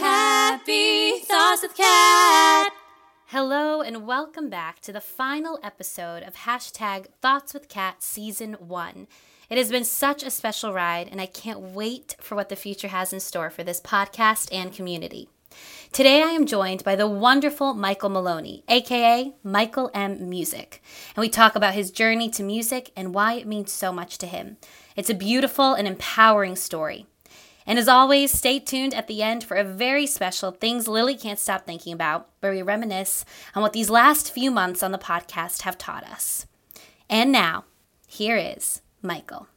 Happy thoughts with cat. Hello, and welcome back to the final episode of hashtag Thoughts with Cat Season 1. It has been such a special ride, and I can't wait for what the future has in store for this podcast and community. Today, I am joined by the wonderful Michael Maloney, aka Michael M. Music, and we talk about his journey to music and why it means so much to him. It's a beautiful and empowering story. And as always, stay tuned at the end for a very special Things Lily Can't Stop Thinking About, where we reminisce on what these last few months on the podcast have taught us. And now, here is Michael.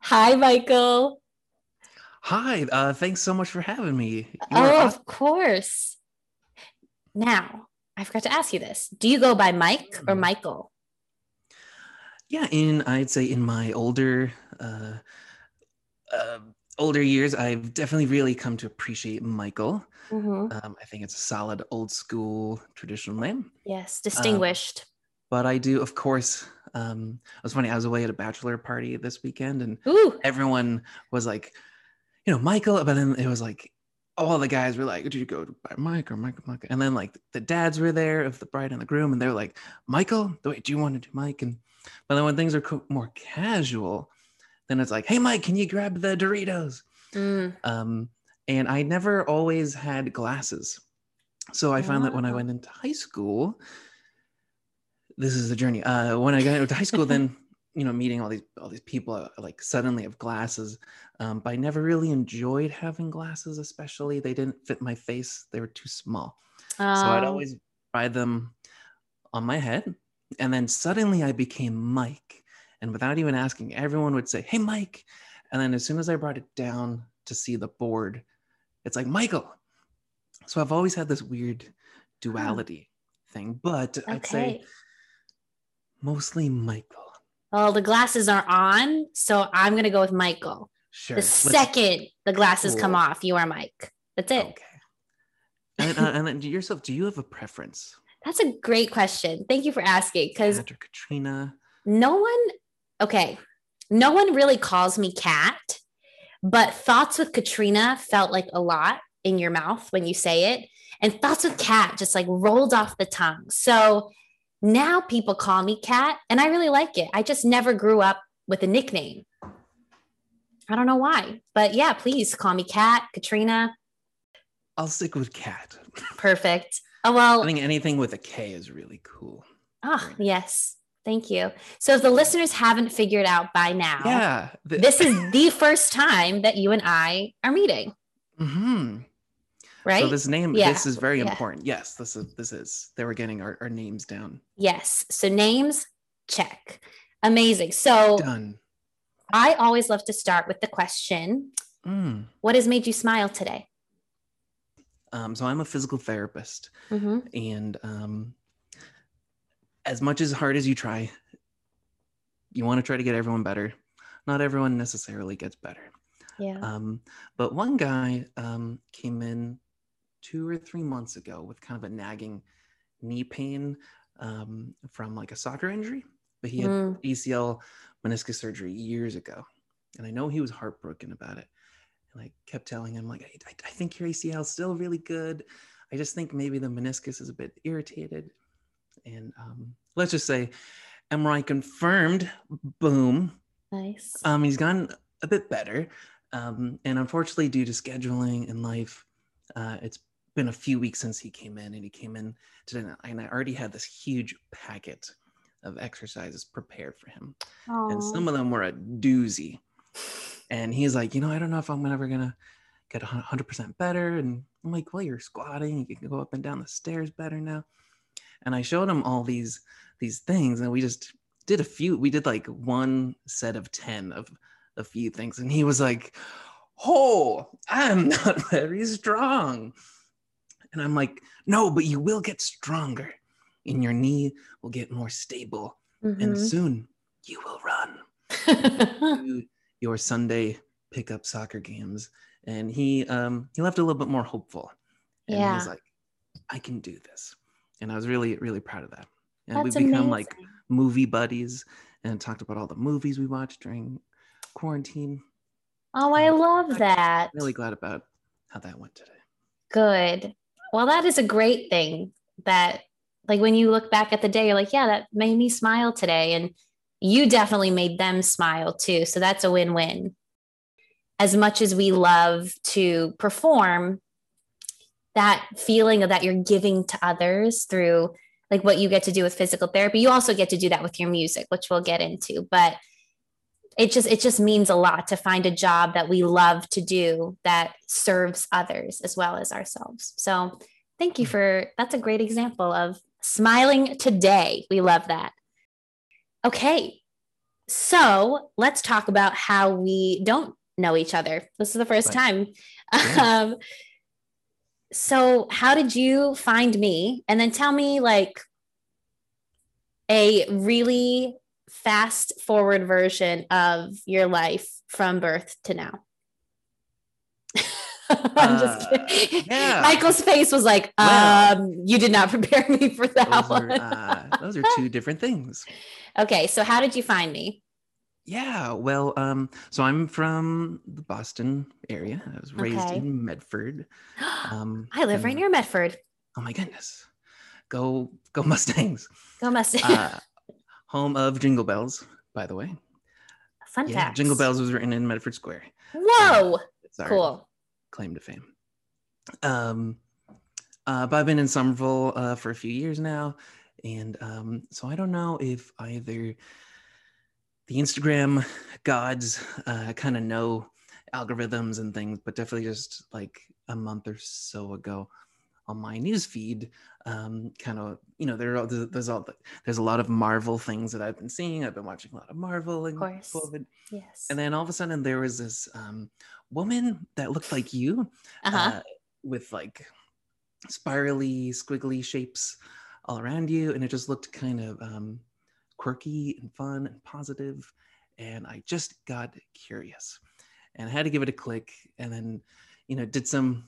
Hi, Michael. Hi, uh, thanks so much for having me. You oh, are of course. Now, I forgot to ask you this. Do you go by Mike or Hmm. Michael? Yeah, in I'd say in my older uh, uh, older years, I've definitely really come to appreciate Michael. Mm-hmm. Um, I think it's a solid old school traditional name. Yes, distinguished. But I do, of course. Um, it was funny. I was away at a bachelor party this weekend, and Ooh, everyone was like, you know, Michael. But then it was like all the guys were like, "Did you go by Mike or Michael?" Michael? And then like the dads were there of the bride and the groom, and they're like, "Michael, wait, do you want to do Mike?" And but then when things are co- more casual, then it's like, "Hey, Mike, can you grab the Doritos?" Mm, Um, and I never always had glasses, so I found that when I went into high school, this is the journey. Uh, when I got into high school, then you know, meeting all these all these people, uh, like suddenly have glasses. Um, but I never really enjoyed having glasses, especially they didn't fit my face; they were too small. So I'd oh, always try them on my head, and then suddenly I became Mike, and without even asking, everyone would say, "Hey, Mike," and then as soon as I brought it down to see the board, it's like Michael. So I've always had this weird duality thing, but I'd say mostly Michael. Well, the glasses are on, so I'm gonna go with Michael. Sure. The let's- second the glasses come off, you are Mike. That's it. Okay. And, uh, and then yourself, do you have a preference? That's a great question. Thank you for asking because Kat Katrina? no one, okay, no one really calls me Cat, but thoughts with Katrina felt like a lot in your mouth when you say it. And thoughts with Cat just like rolled off the tongue. So now people call me Cat, and I really like it. I just never grew up with a nickname. I don't know why, but yeah, please call me Cat, Katrina. I'll stick with Cat. Perfect. Oh, well, I think anything with a K is really cool. ah, yes. Thank you. So, if the listeners haven't figured out by now, Yeah. the- this is the first time that you and I are meeting, Mhm. Right? So this name, Yeah. this is very Yeah. important. Yes, this is this is. They were getting our, our names down. yes. So, names, check. Amazing. So, Done. I always love to start with the question Mm. What has made you smile today? Um, so I'm a physical therapist, hmm and um, as much as hard as you try, you want to try to get everyone better. Not everyone necessarily gets better. Yeah. Um, but one guy um, came in two or three months ago with kind of a nagging knee pain um, from like a soccer injury, but he had Mm. ACL meniscus surgery years ago, and I know he was heartbroken about it. And I kept telling him like, I, I think your ACL is still really good. I just think maybe the meniscus is a bit irritated. And um, let's just say MRI confirmed. Boom. Nice. Um, he's gotten a bit better, um, and unfortunately, due to scheduling and life, uh, it's been a few weeks since he came in, and he came in today, and I already had this huge packet of exercises prepared for him, and some of them were a doozy. And he's like, you know, I don't know if I'm ever gonna get 100% better. And I'm like, well, you're squatting, you can go up and down the stairs better now. And I showed him all these these things, and we just did a few. We did like one set of 10 of a few things, and he was like, oh, I'm not very strong. And I'm like, no, but you will get stronger, and your knee will get more stable, and Mhm. soon you will run to your Sunday pickup soccer games. And he um he left a little bit more hopeful. And Yeah. he's like, I can do this. And I was really, really proud of that. And That's we become amazing. like movie buddies and talked about all the movies we watched during quarantine. oh, I love that. Really glad about how that went today. Good. Well, that is a great thing that, like, when you look back at the day, you're like, yeah, that made me smile today. And you definitely made them smile too. So that's a win win. As much as we love to perform, that feeling of that you're giving to others through like what you get to do with physical therapy, you also get to do that with your music, which we'll get into. But it just it just means a lot to find a job that we love to do that serves others as well as ourselves. So thank you for that's a great example of smiling today. We love that. Okay so let's talk about how we don't know each other. This is the first Right. time. Yeah. um so how did you find me? And then tell me like a really fast forward version of your life from birth to now. I'm just Uh, kidding. yeah. Michael's face was like, um, you did not prepare me for that Those one. are, uh, those are two different things. okay, so how did you find me? Yeah, well, um, so I'm from the Boston area. I was raised Okay. in Medford. Um, I live right near Medford. Oh my goodness, go go Mustangs! Go Mustangs. Uh, home of Jingle Bells, by the way. Fun Yeah, fact. Jingle Bells was written in Medford Square. Whoa, our cool. claim to fame. Um, uh, but I've been in Somerville uh, for a few years now, and um, so I don't know if either the Instagram gods uh, kind of know algorithms and things, but definitely just like a month or so ago on my news feed, um, kind of you know there are, there's, there's all there's a lot of Marvel things that I've been seeing. I've been watching a lot of Marvel and course. COVID, Yes. and then all of a sudden there was this um, woman that looked like you uh-huh. uh, with like spirally, squiggly shapes all around you, and it just looked kind of um, quirky and fun and positive. And I just got curious, and I had to give it a click, and then you know did some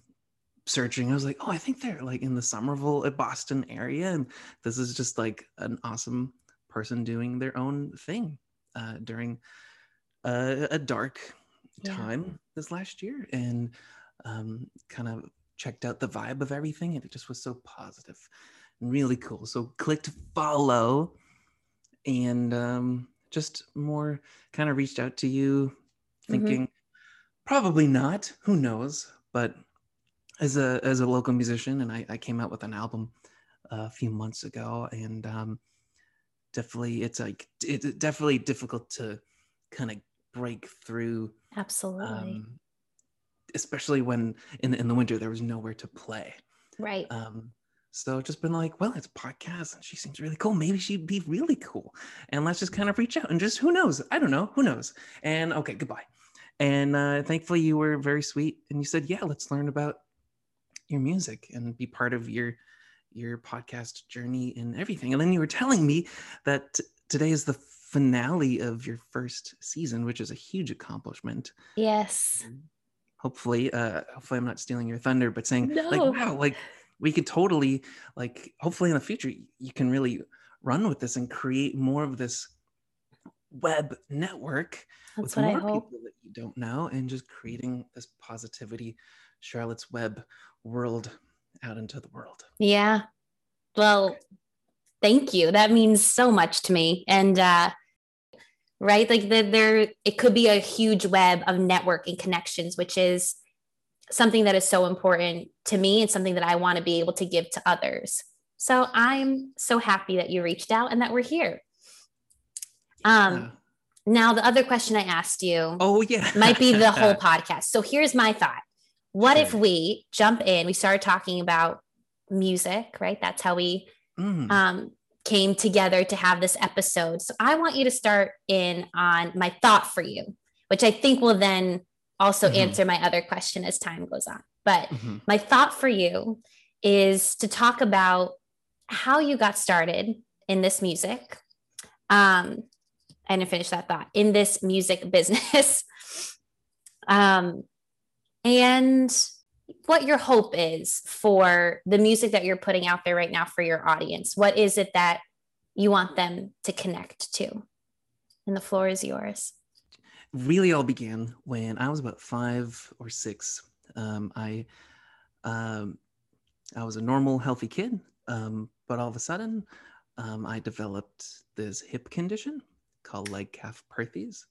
searching. I was like, oh, I think they're like in the Somerville, uh, Boston area, and this is just like an awesome person doing their own thing uh, during a, a dark Yeah. time this last year, and um, kind of checked out the vibe of everything, and it just was so positive and really cool. So clicked follow, and um, just more kind of reached out to you, Mhm. thinking probably not. Who knows? But as a as a local musician, and I, I came out with an album a few months ago, and um, definitely it's like it's definitely difficult to kind of break through Absolutely. um, especially when in in the winter there was nowhere to play. right. Um, so just been like, well, it's a podcast, and she seems really cool. Maybe she'd be really cool, and let's just kind of reach out and just who knows? I don't know, who knows? And okay, goodbye. And uh, thankfully, you were very sweet, and you said, yeah, let's learn about your music and be part of your your podcast journey and everything. And then you were telling me that today is the finale of your first season, which is a huge accomplishment yes. hopefully uh hopefully i'm not stealing your thunder but saying No. like wow like we could totally like hopefully in the future you can really run with this and create more of this web network That's with more people that you don't know and just creating this positivity charlotte's web world out into the world Yeah. Well, thank you. That means so much to me. And uh right, like the, there it could be a huge web of networking connections, which is something that is so important to me and something that I want to be able to give to others. So I'm so happy that you reached out and that we're here. Um Yeah. now the other question I asked you oh yeah might be the whole podcast. So here's my thought. What if we jump in? We started talking about music, right? That's how we Mm, um, came together to have this episode. So I want you to start in on my thought for you, which I think will then also Mhm. answer my other question as time goes on. But mhm. my thought for you is to talk about how you got started in this music. Um, I didn't finish that thought in this music business. um, and what your hope is for the music that you're putting out there right now for your audience. What is it that you want them to connect to? And the floor is yours. Really, all began when I was about five or six. Um, I um, I was a normal, healthy kid, um, but all of a sudden, um, I developed this hip condition called Legg-Calvé-Perthes,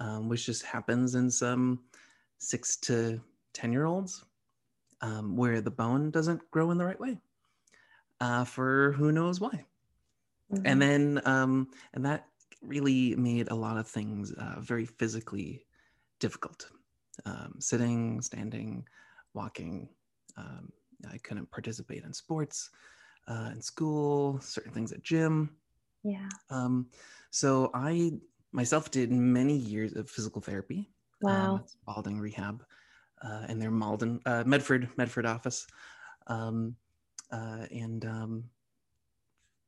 um, which just happens in some six to 10 year olds um, where the bone doesn't grow in the right way uh, for who knows why. Mm-hmm. And then, um, and that really made a lot of things uh, very physically difficult. Um, sitting, standing, walking. Um, I couldn't participate in sports, uh, in school, certain things at gym. Yeah. Um, so I myself did many years of physical therapy. Wow. Um, Spaulding Rehab, uh, in their Malden, uh, Medford, Medford office. Um, uh, and um,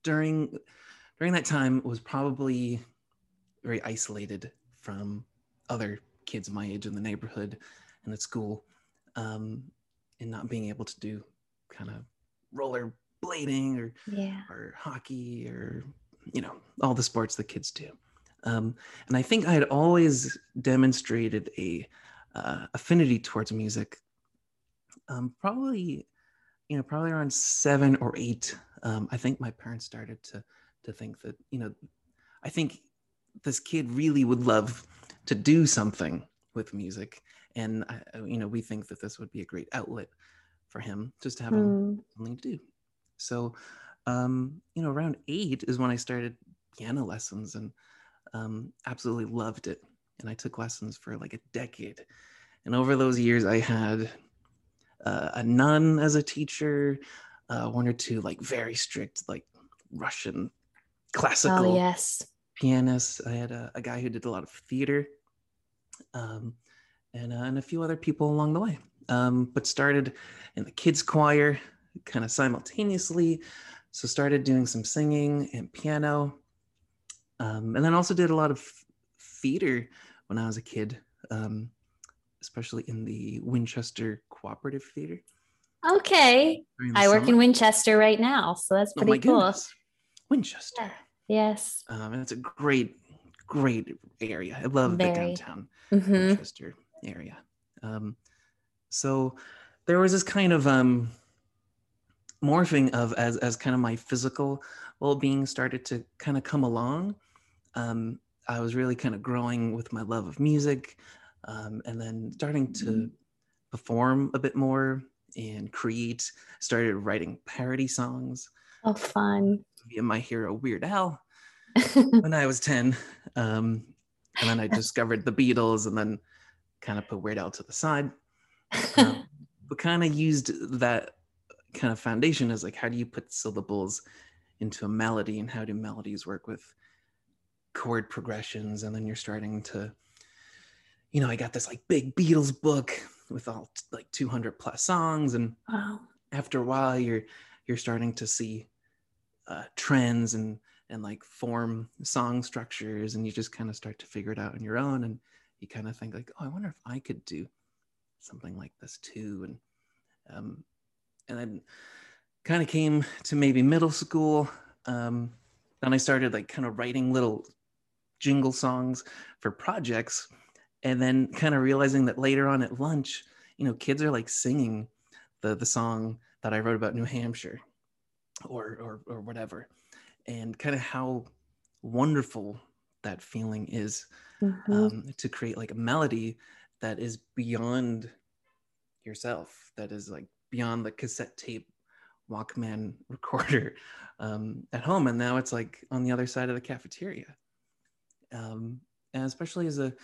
during during that time was probably very isolated from other kids my age in the neighborhood and at school um, and not being able to do kind of roller blading or yeah. or hockey or you know all the sports that kids do um, and i think i had always demonstrated a uh, affinity towards music um, probably you know probably around seven or eight. Um, i think my parents started to to think that you know i think this kid really would love to do something with music. And you know we think that this would be a great outlet for him just to have mm. something to do. So um, you know around eight is when i started piano lessons and um, absolutely loved it and i took lessons for like a decade and over those years i had uh, a nun as a teacher uh, one or two like very strict like russian classical oh, yes pianists i had a, a guy who did a lot of theater um, and, uh, and a few other people along the way. Um, but started in the kids' choir kind of simultaneously. So started doing some singing and piano. Um, and then also did a lot of theater when I was a kid, um, especially in the Winchester Cooperative Theater. Okay. I work in Winchester right now. So that's oh pretty oh cool. Goodness. Winchester. Yes. Um, it's a great, great area. I love Very. the downtown mm-hmm. Winchester area. Um, so there was this kind of um, morphing of as as kind of my physical well-being started to kind of come along. Um, I was really kind of growing with my love of music, um, and then starting to mm-hmm. perform a bit more and create. Started writing parody songs. Oh, fun! Via my hero Weird Al when I was ten, um, and then I discovered the Beatles, and then kind of put Weird Al to the side, um, but kind of used that kind of foundation as like how do you put syllables into a melody and how do melodies work with chord progressions and then you're starting to you know i got this like big beatles book with all like 200 plus songs and wow. after a while you're you're starting to see uh, trends and and like form song structures and you just kind of start to figure it out on your own and you kind of think like, oh, I wonder if I could do something like this too. And um, and then kind of came to maybe middle school. Um, then I started like kind of writing little jingle songs for projects, and then kind of realizing that later on at lunch, you know, kids are like singing the the song that I wrote about New Hampshire, or or or whatever, and kind of how wonderful that feeling is mm-hmm. um, to create like a melody that is beyond yourself that is like beyond the cassette tape walkman recorder um, at home and now it's like on the other side of the cafeteria um, and especially as a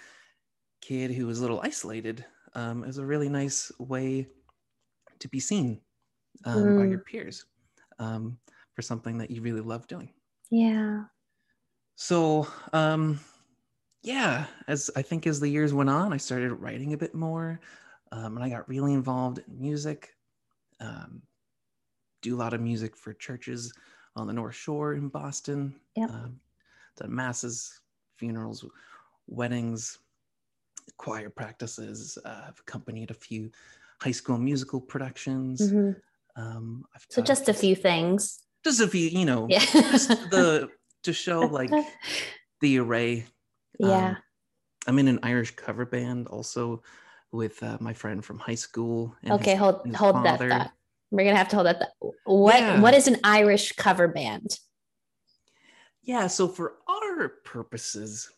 kid who was a little isolated um, is a really nice way to be seen um, mm. by your peers um, for something that you really love doing yeah so um yeah as i think as the years went on i started writing a bit more um, and i got really involved in music um, do a lot of music for churches on the north shore in boston yep. um, done masses funerals weddings choir practices uh, i've accompanied a few high school musical productions. Mhm. Um, I've So just a few things. just a few, you know, Yeah. just the to show like the array. yeah. Um, I'm in an Irish cover band also with uh, my friend from high school. and okay, his- hold his hold that thought. We're gonna have to hold that thought. What Yeah. what is an Irish cover band? Yeah, so for our purposes,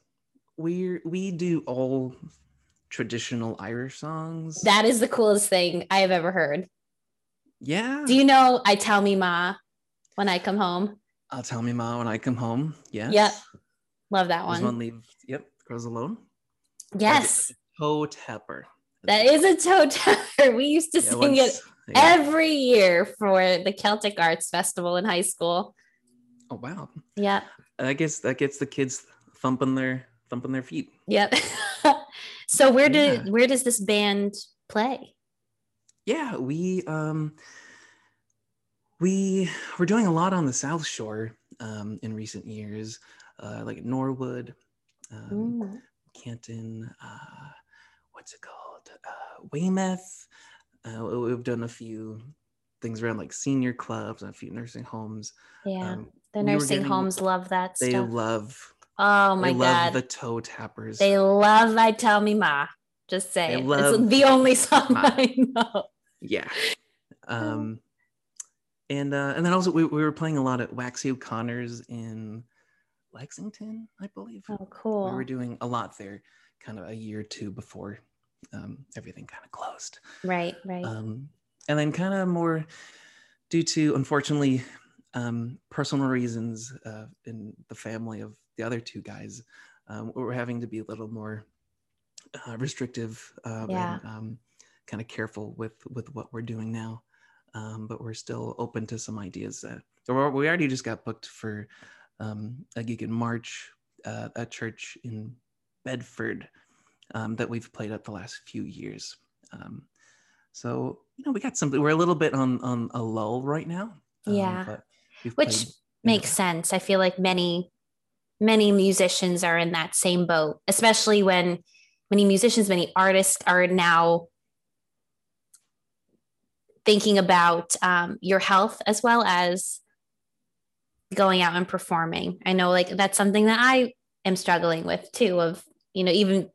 we we do all traditional Irish songs. That is the coolest thing I have ever heard. yeah. Do you know I tell me ma when I come home? I'll tell me ma when I come home. Yes. Yep. Love that There's one. one leave. Yep. Girls alone. Yes. Toe tapper. That is a toe tapper. We used to Yeah, sing it yeah. every year for the Celtic Arts Festival in high school. Oh wow. Yeah. I guess that gets the kids thumping their thumping their feet. Yep. so where do Yeah. where does this band play? Yeah, we um we we're doing a lot on the South Shore um in recent years, uh like Norwood, um, Mm. Canton, uh what's it called? Uh Weymouth. Uh we- we've done a few things around like senior clubs and a few nursing homes. Yeah. Um, the nursing getting- homes love that they stuff. love oh my they love the toe tappers. They love I tell me ma. Just say They it. love it's the only song Ma. I know. yeah um and uh and then also we, we were playing a lot at waxy o'connor's in lexington i believe Oh, cool. we were doing a lot there kind of a year or two before um everything kind of closed right, right. um and then kind of more due to unfortunately um personal reasons uh in the family of the other two guys um we we're having to be a little more uh, restrictive uh, Yeah. and um, kind of careful with with what we're doing now um, but we're still open to some ideas that we already just got booked for um, a gig in march uh, at a church in bedford um, that we've played at the last few years um, so you know we got something we're a little bit on on a lull right now um, Yeah. but we've Which played, Makes sense. I feel like many many musicians are in that same boat, especially when many musicians, many artists are now thinking about um, your health as well as going out and performing. I know like that's something that I am struggling with too of, you know, even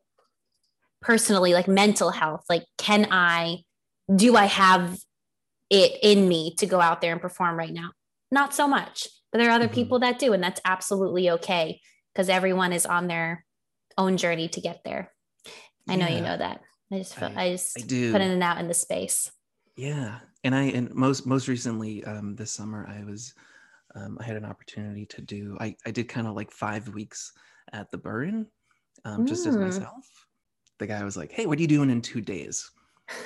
personally like mental health, like can I do I have it in me to go out there and perform right now? Not so much, but there are other Mhm. people that do and that's absolutely okay because everyone is on their own journey to get there. I know you know that. I just feel, I- I, just I do. putting it out in the space. Yeah, and I and most most recently um, this summer I was um, I had an opportunity to do I I did kind of like five weeks at the Burren um, just as Mm. myself. The guy was like, "Hey, what are you doing in two days?"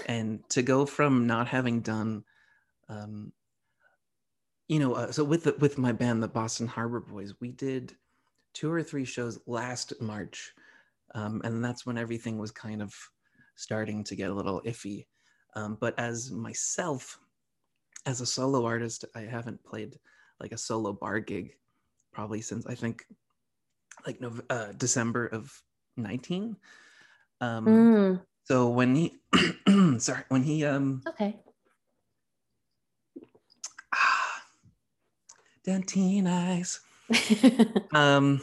And to go from not having done, um, you know, uh, so with the, with my band, the Boston Harbor Boys, we did two or three shows last March, um, and that's when everything was kind of starting to get a little iffy. Um, but as myself, as a solo artist, I haven't played like a solo bar gig probably since I think like Nov- uh, December of 19. Um, Mm, So when he, sorry, when he, um, okay. Dentine eyes. Um,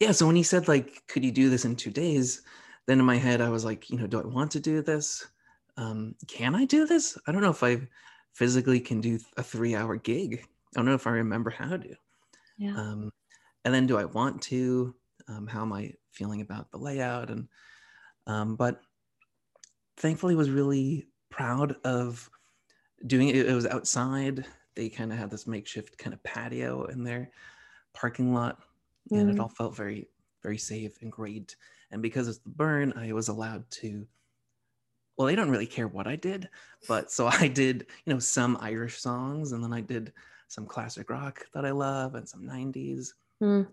yeah. So when he said like, could you do this in two days? Then in my head, I was like, you know, do I want to do this? Um, can I do this? I don't know if I physically can do a three-hour gig. I don't know if I remember how to. yeah. Um, and then do I want to? Um, how am I feeling about the layout? And um, but thankfully was really proud of doing it. It was outside. They kind of had this makeshift kind of patio in their parking lot, and it Mhm. all felt very, very safe and great. And because it's the Burren, I was allowed to. Well, they don't really care what I did, but so I did, you know, some Irish songs, and then I did some classic rock that I love, and some '90s, Mm.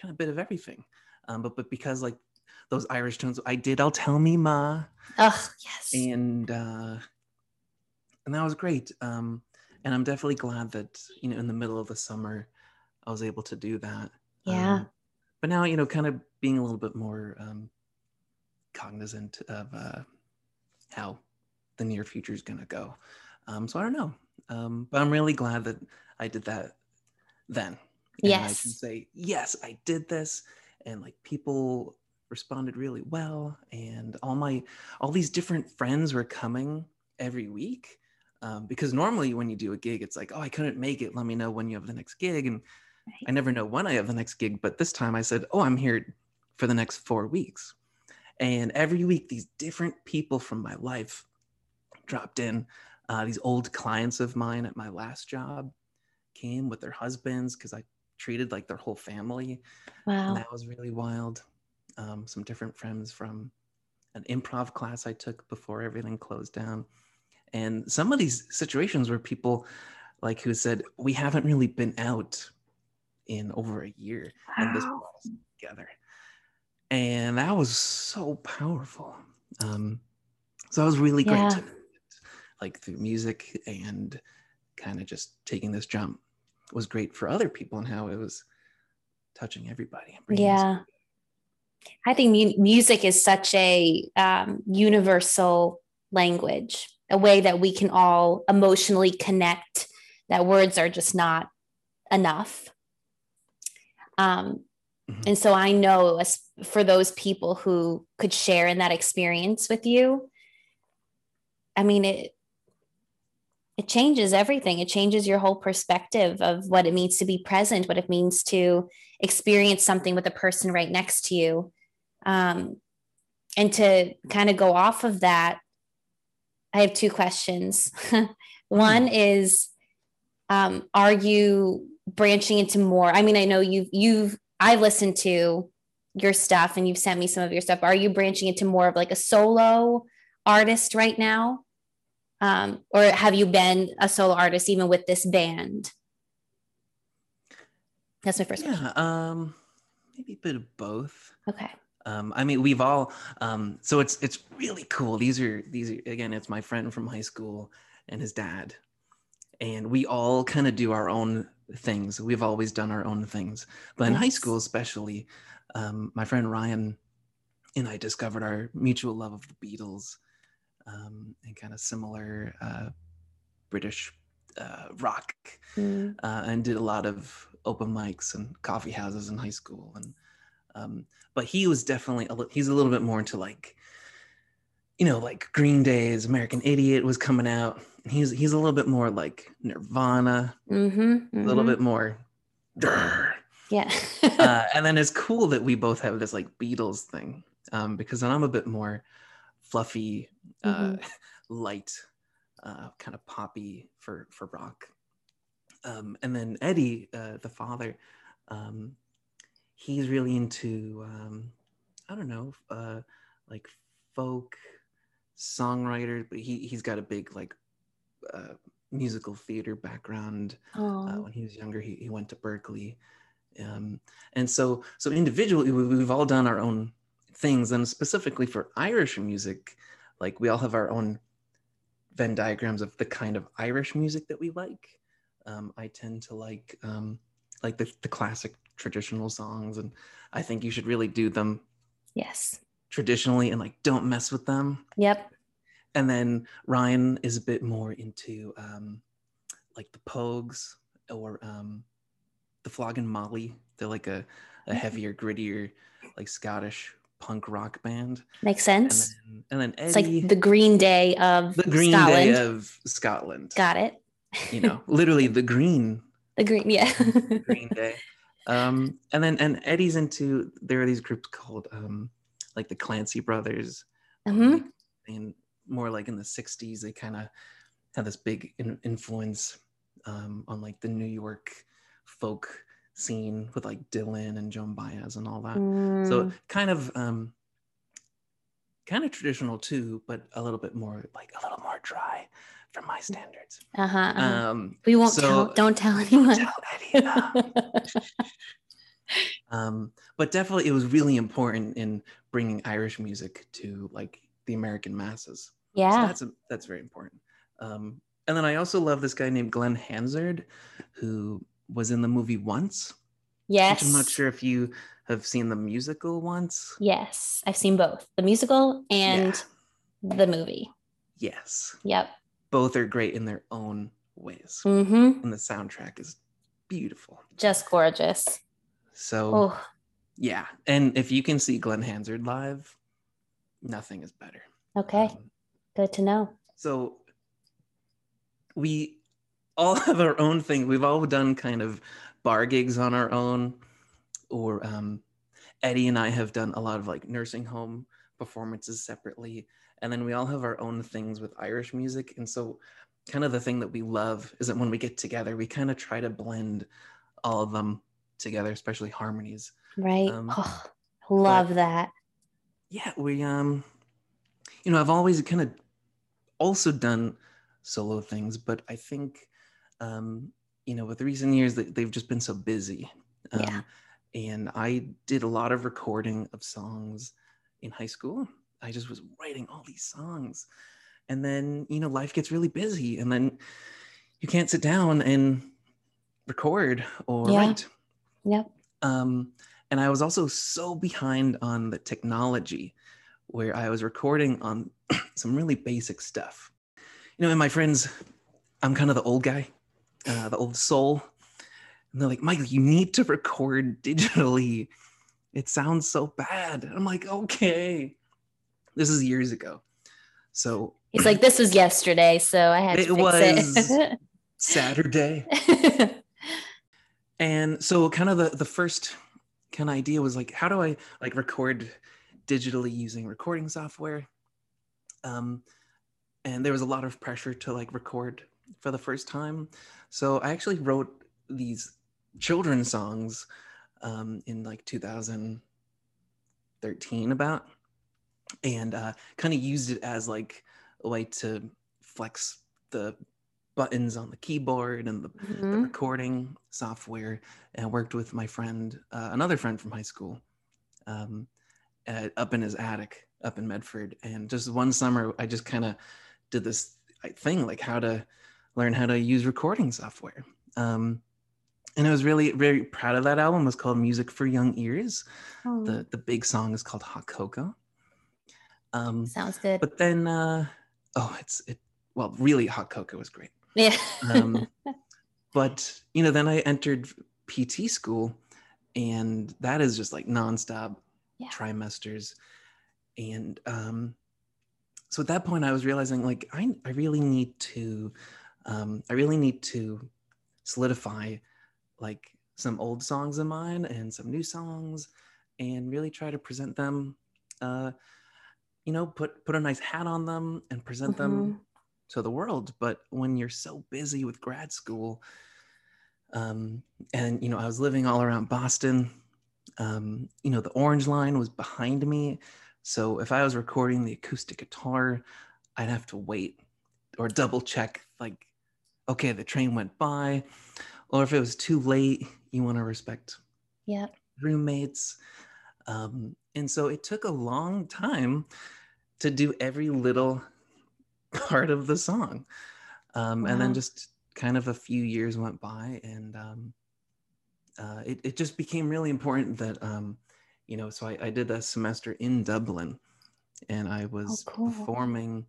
kind of bit of everything. Um, but but because like those Irish tones, I did. I'll tell me, ma Oh, yes. and uh, and that was great. Um, and I'm definitely glad that you know in the middle of the summer I was able to do that. Yeah. Um, but now you know, kind of being a little bit more um, cognizant of uh, how the near future is going to go. Um, so I don't know, um, but I'm really glad that I did that then. And I can say yes, I did this, and like people responded really well, and all my all these different friends were coming every week. Um, because normally when you do a gig, it's like, oh, I couldn't make it. Let me know when you have the next gig, and I never know when I have the next gig. But this time I said, oh, I'm here for the next four weeks. And every week, these different people from my life dropped in. Uh, these old clients of mine at my last job came with their husbands because I treated like their whole family. Wow. And that was really wild. Um, some different friends from an improv class I took before everything closed down. And some of these situations where people like who said, We haven't really been out in over a year. And this Wow. brought us together. And that was so powerful. Um, so that was really great Yeah. to like through music and kind of just taking this jump was great for other people and how it was touching everybody. and bringing us Yeah. I think mu- music is such a um, universal language, a way that we can all emotionally connect, that words are just not enough. Um, Mhm. And so I know as for those people who could share in that experience with you, I mean, it, it changes everything. It changes your whole perspective of what it means to be present, what it means to experience something with a person right next to you. Um, and to kind of go off of that, I have two questions. One is, um, are you branching into more? I mean, I know you've you've I've listened to your stuff and you've sent me some of your stuff. Are you branching into more of like a solo artist right now? Um, or have you been a solo artist even with this band? That's my first question. Yeah, um, maybe a bit of both. Okay. Um, I mean, we've all um, so it's it's really cool. These are these are again, it's my friend from high school and his dad, and we all kind of do our own things. We've always done our own things, but in high school, especially, um, my friend Ryan and I discovered our mutual love of the Beatles um, and kind of similar uh, British uh, rock Mm, uh, and did a lot of open mics and coffee houses in high school and um, but he was definitely a he's a little bit more into like you know like green day's american idiot was coming out he's he's a little bit more like nirvana mhm, a little mhm. bit more "Grr." Yeah. uh, and then it's cool that we both have this like beatles thing um, because then i'm a bit more fluffy uh, light uh, kind of poppy for for rock um, and then eddie uh, the father um, he's really into um, i don't know uh, like folk songwriter but he, he's got a big like uh, musical theater background. Uh, when he was younger he, he went to Berklee. Um, and so so individually we, we've all done our own things and specifically for irish music like we all have our own venn diagrams of the kind of irish music that we like. Um, i tend to like um, like the, the classic traditional songs and i think you should really do them yes. traditionally and like don't mess with them Yep. and then Ryan is a bit more into um, like the Pogues or um, the Flogging Molly. They're like a, a Mhm. heavier, grittier, like Scottish punk rock band. Makes And sense. then, and then It's like the Green Day of the Green Scotland. Day of Scotland. Got it. You know, literally the Green The Green, yeah. Green Day. Um, and then and Eddie's into there are these groups called um, like the Clancy Brothers. Mhm. like, and more like in the 60s they kind of had this big in- influence um, on like the new york folk scene with like dylan and joan baez and all that so Mm, kind of um, kind of traditional too but a little bit more like a little more dry for my standards uh-huh, uh-huh. um, we won't so- tell. Don't tell anyone. tell Eddie, um, but definitely it was really important in bringing irish music to like the american masses So yeah. that's a, that's very important. Um, and then I also love this guy named Glen Hansard, who was in the movie Once. Yes. Which I'm not sure if you have seen the musical Once. Yes. I've seen both the musical and the movie. yes, Yep. Both are great in their own ways. Mm-hmm. And the soundtrack is beautiful. Just gorgeous. So Oh, yeah. And if you can see Glen Hansard live, nothing is better. okay. Um, Good to know. so we all have our own thing. We've all done kind of bar gigs on our own, or um, Eddie and I have done a lot of like nursing home performances separately. And then we all have our own things with Irish music. And so, kind of the thing that we love is that when we get together, we kind of try to blend all of them together, especially harmonies. Right. um, oh, love that. yeah we um you know i've always kind of also done solo things but i think um you know with the recent years they, they've just been so busy um, Yeah. and i did a lot of recording of songs in high school i just was writing all these songs and then you know life gets really busy and then you can't sit down and record or Yeah. write Yep. um, and I was also so behind on the technology where I was recording on some really basic stuff. You know, and my friends, I'm kind of the old guy, uh, the old soul. And they're like, Michael, you need to record digitally. It sounds so bad. And I'm like, okay. This is years ago. So He's like, this was yesterday, so I had to It was- it. Saturday. and so kind of the the first kind of idea was like how do i like record digitally using recording software um and there was a lot of pressure to like record for the first time so i actually wrote these children's songs um in like 2013 about and uh kind of used it as like a way to flex the buttons on the keyboard and the the Mhm. recording software and worked with my friend, uh, another friend from high school, um, at, up in his attic up in Medford. And just one summer, I just kind of did this thing like how to learn how to use recording software. Um, and I was really very proud of that album. It was called Music for Young Ears. Oh, The the big song is called Hot Cocoa. Um, sounds good. but then, uh, oh, it's it. Well, really, Hot Cocoa was great yeah. um, but you know then i entered pt school and that is just like nonstop Yeah. trimesters and um, so at that point i was realizing like i, I really need to um, i really need to solidify like some old songs of mine and some new songs and really try to present them uh, you know put put a nice hat on them and present them Mhm. to the world but when you're so busy with grad school um, and you know i was living all around boston um, you know the orange line was behind me so if i was recording the acoustic guitar i'd have to wait or double check like okay the train went by or if it was too late you want to respect yeah roommates. Um, and so it took a long time to do every little part of the song. Um, And then just kind of a few years went by, and um, uh, it, it just became really important that, um, you know, so I, I did a semester in Dublin and I was cool. performing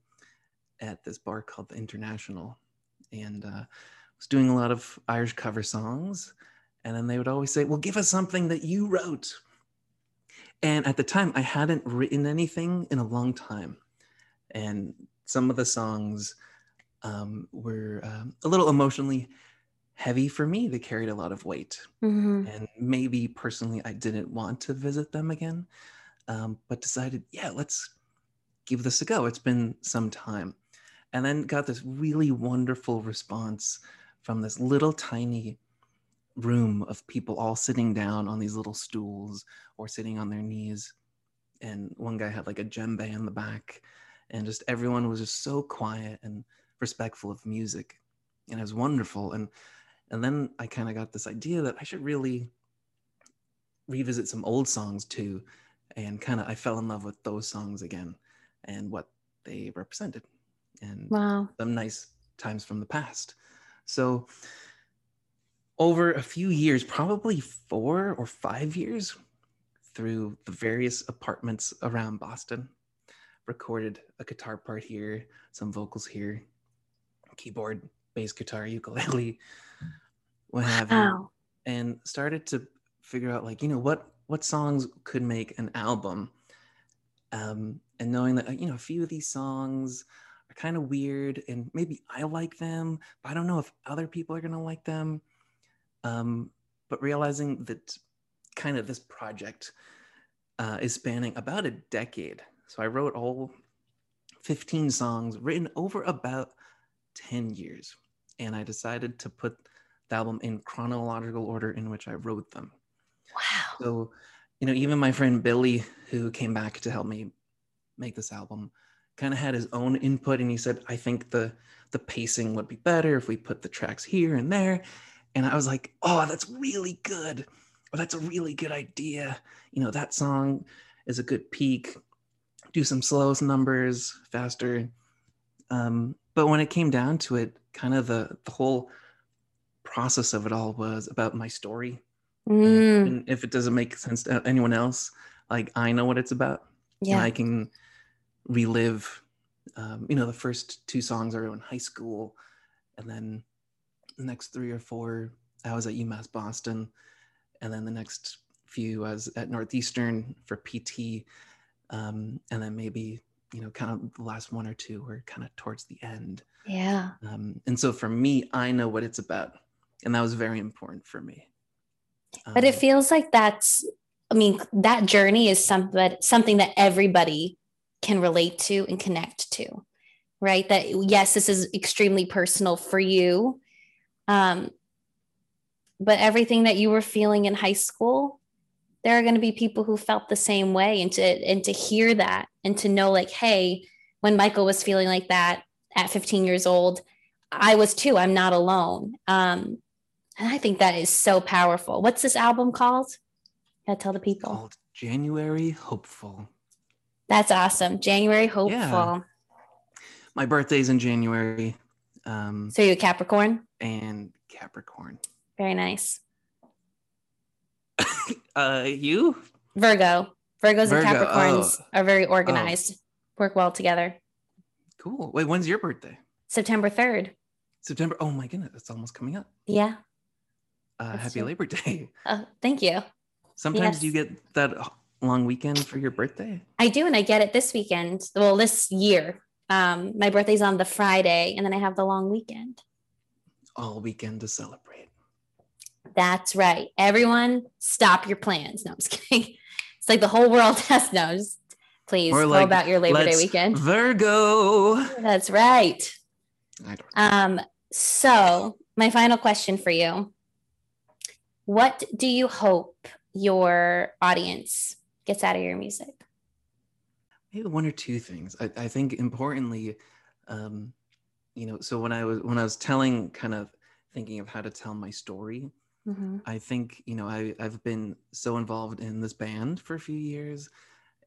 at this bar called the International and uh, was doing a lot of Irish cover songs. And then they would always say, Well, give us something that you wrote. And at the time, I hadn't written anything in a long time. And some of the songs um, were um, a little emotionally heavy for me. They carried a lot of weight. Mhm. And maybe personally, I didn't want to visit them again, um, but decided, yeah, let's give this a go. It's been some time. And then got this really wonderful response from this little tiny room of people all sitting down on these little stools or sitting on their knees. And one guy had like a djembe in the back, and just everyone was just so quiet and respectful of music. And it was wonderful. And and then I kind of got this idea that I should really revisit some old songs too. And kind of I fell in love with those songs again and what they represented and Wow. some nice times from the past. So over a few years, probably four or five years, through the various apartments around Boston, recorded a guitar part here, some vocals here, keyboard, bass guitar, ukulele, what have you, and started to figure out like you know what what songs could make an album. Um, and knowing that you know a few of these songs are kind of weird and maybe I like them, but I don't know if other people are gonna like them. Um, but realizing that kind of this project uh, is spanning about a decade. So I wrote all 15 songs written over about 10 years. And I decided to put the album in chronological order in which I wrote them. Wow. So, you know, even my friend Billy, who came back to help me make this album, kind of had his own input and he said, I think the the pacing would be better if we put the tracks here and there. And I was like, oh, that's really good. Or that's a really good idea. You know, that song is a good peak. Do some slow numbers faster. Um, but when it came down to it, kind of the the whole process of it all was about my story Mm, and if it doesn't make sense to anyone else like i know what it's about and yeah. i can relive um, you know the first two songs are in high school and then the next three or four i was at umass boston and then the next few I was at northeastern for pt um, and then maybe you know kind of the last one or two were kind of towards the end Yeah. um, and so for me i know what it's about and that was very important for me But it Um, feels like that's, I mean, that journey is something, something that everybody can relate to and connect to, right? That, yes, this is extremely personal for you. Um, but everything that you were feeling in high school, there are going to be people who felt the same way. And to, and to hear that and to know, like, hey, when Michael was feeling like that at 15 years old, I was too. I'm not alone. Um, and I think that is so powerful. What's this album called? Gotta tell the people. called January Hopeful. That's awesome. January Hopeful. Yeah. My birthday's in January, um, So you're a Capricorn? and Capricorn. Very nice. Uh, you? Virgo. Virgos Virgo, and Capricorns oh. are very organized, work well together. Cool. Wait, when's your birthday? September 3rd. September. Oh my goodness, it's almost coming up. Yeah. Uh, happy true. Labor Day. Oh, thank you. Sometimes you get that long weekend for your birthday. I do, and I get it this weekend. Well, this year. Um, my birthday's on the Friday, and then I have the long weekend. All weekend to celebrate. That's right. Everyone, stop your plans. No, I'm just kidding. It's like the whole world has no. Just please Or go like, about your Labor Day weekend. Virgo. That's right. I don't. Um, so my final question for you. What do you hope your audience gets out of your music? Maybe one or two things. I, I think importantly, um, you know, so when I was when I was telling, kind of thinking of how to tell my story, Mhm. I think you know I I've been so involved in this band for a few years,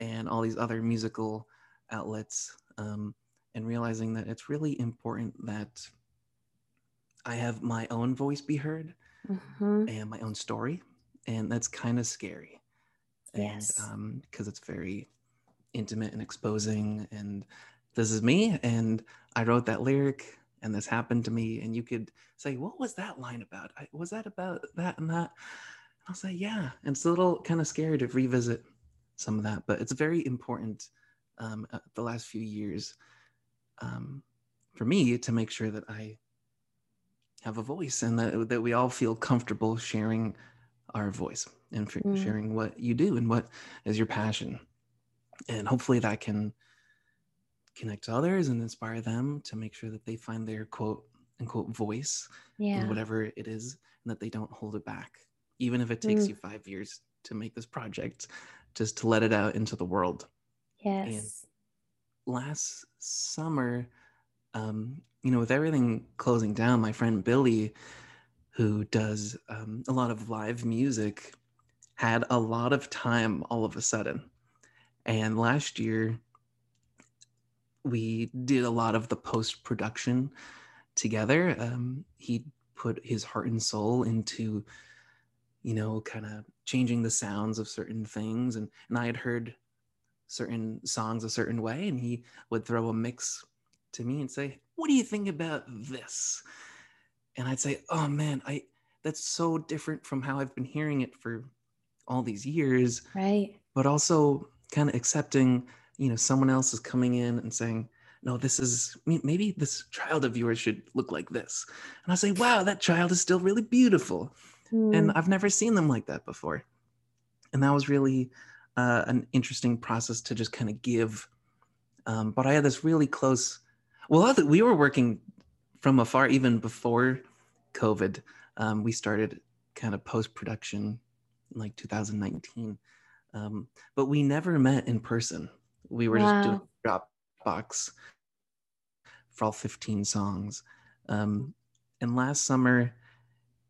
and all these other musical outlets, um, and realizing that it's really important that I have my own voice be heard Mhm. and my own story, and that's kind of scary. Yes. And um, because it's very intimate and exposing, and this is me, and I wrote that lyric, and this happened to me, and you could say, "What was that line about? I, was that about that and that?" And I'll say, "Yeah," and it's a little kind of scary to revisit some of that, but it's very important. Um, uh, the last few years, um, for me, to make sure that I have a voice and that, that we all feel comfortable sharing our voice and f- Mm. sharing what you do and what is your passion and hopefully that can connect to others and inspire them to make sure that they find their quote unquote voice Yeah. in whatever it is and that they don't hold it back even if it takes Mm. you five years to make this project just to let it out into the world Yes. last summer, um, you know, with everything closing down, my friend Billy, who does um, a lot of live music, had a lot of time all of a sudden. And last year, we did a lot of the post production together. Um, he put his heart and soul into, you know, kind of changing the sounds of certain things. And, and I had heard certain songs a certain way, and he would throw a mix to me and say, "What do you think about this?" And I'd say, "Oh man, I that's so different from how I've been hearing it for all these years." Right. But also kind of accepting, you know, someone else is coming in and saying, "No, this is may- maybe this child of yours should look like this." And I say, "Wow, that child is still really beautiful." and Mm, I've never seen them like that before. And that was really uh, an interesting process to just kind of give. Um, but I had this really close. Well, we were working from afar even before COVID. Um, we started kind of post production in like 2019, um, but we never met in person. We were just doing Dropbox for all 15 songs. Um, and last summer,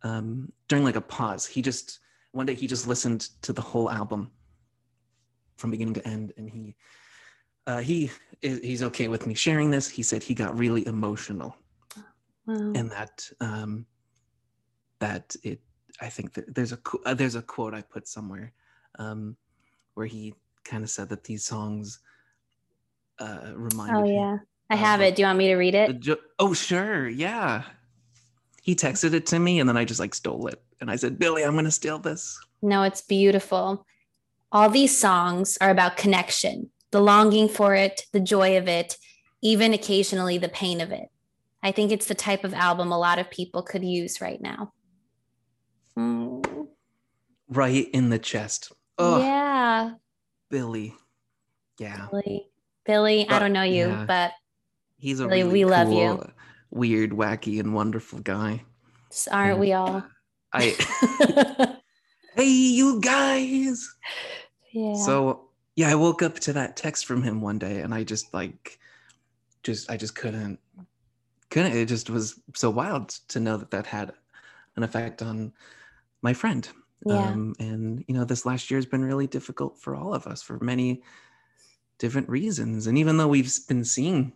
um, during like a pause, he just one day he just listened to the whole album from beginning to end, and he uh, he he's okay with me sharing this. He said he got really emotional, wow. and that um, that it. I think that there's a there's a quote I put somewhere um, where he kind of said that these songs uh, reminded oh yeah. I have it. Do you want me to read it? jo- oh sure yeah he texted it to me and then i just like stole it and i said billy i'm gonna steal this No, it's beautiful. All these songs are about connection, the longing for it, the joy of it, even occasionally the pain of it. I think it's the type of album a lot of people could use right now. Mm, right in the chest oh yeah, billy yeah Billy. Billy, I don't know you, yeah. but he's a Billy, really we love you. weird wacky and wonderful guy aren't we uh, all? i hey you guys yeah. so yeah i woke up to that text from him one day and i just like just i just couldn't couldn't it just was so wild to know that that had an effect on my friend yeah. um, and you know this last year has been really difficult for all of us for many different reasons and even though we've been seeing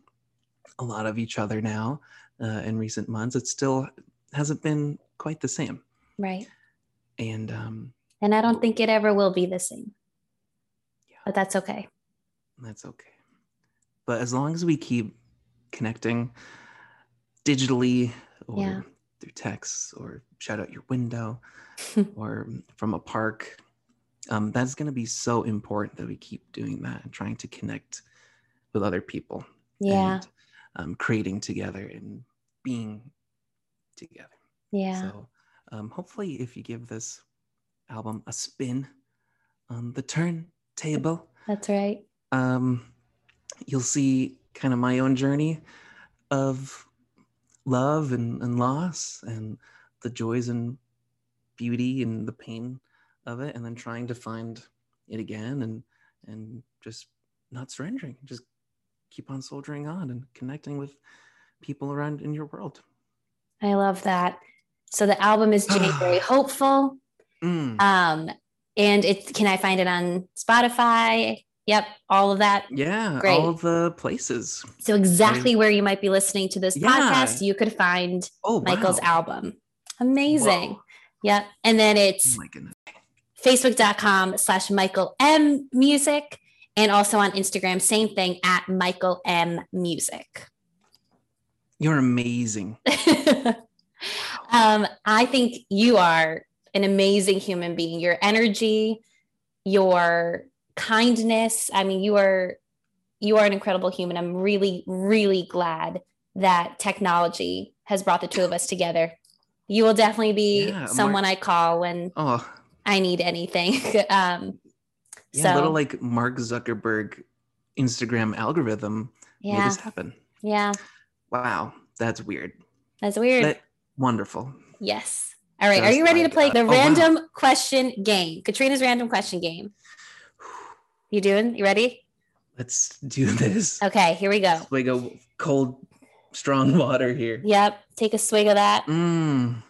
a lot of each other now uh, in recent months it still hasn't been quite the same right. and um, And I don't think it ever will be the same. Yeah. But that's okay. That's okay. But as long as we keep connecting digitally or Yeah. Through text or shout out your window or from a park, um, that's going to be so important that we keep doing that and trying to connect with other people Yeah. and um, creating together and being together. yeah. So um, hopefully, if you give this album a spin on the turntable, That's right. um, you'll see kind of my own journey of love and, and loss and the joys and beauty and the pain of it and then trying to find it again and and just not surrendering just keep on soldiering on and connecting with people around in your world I love that. So the album is January Hopeful. Mm, Um, and it can I find it on Spotify? Yep, all of that. yeah great. all the places So exactly where you might be listening to this Yeah. podcast, you could find oh Michael's wow. album. Amazing. Whoa. Yep. And then oh it's goodness facebook.com slash Michael M Music and also on Instagram, same thing at Michael M Music. you're amazing um, I think you are an amazing human being. Your energy, your kindness. I mean, you are you are an incredible human. I'm really, really glad that technology has brought the two of us together. You will definitely be Yeah, Mark- someone I call when oh I need anything. um, Yeah, so little like Mark Zuckerberg Instagram algorithm made this happen. yeah, Wow, that's weird. that's weird. That wonderful. yes. All right. Are you ready to like play that. the Oh, wow. random question game? Katrina's random question game. You doing? You ready? Let's do this. Okay, here we go. Swig of cold, strong water here. Yep. Take a swig of that. Mmm.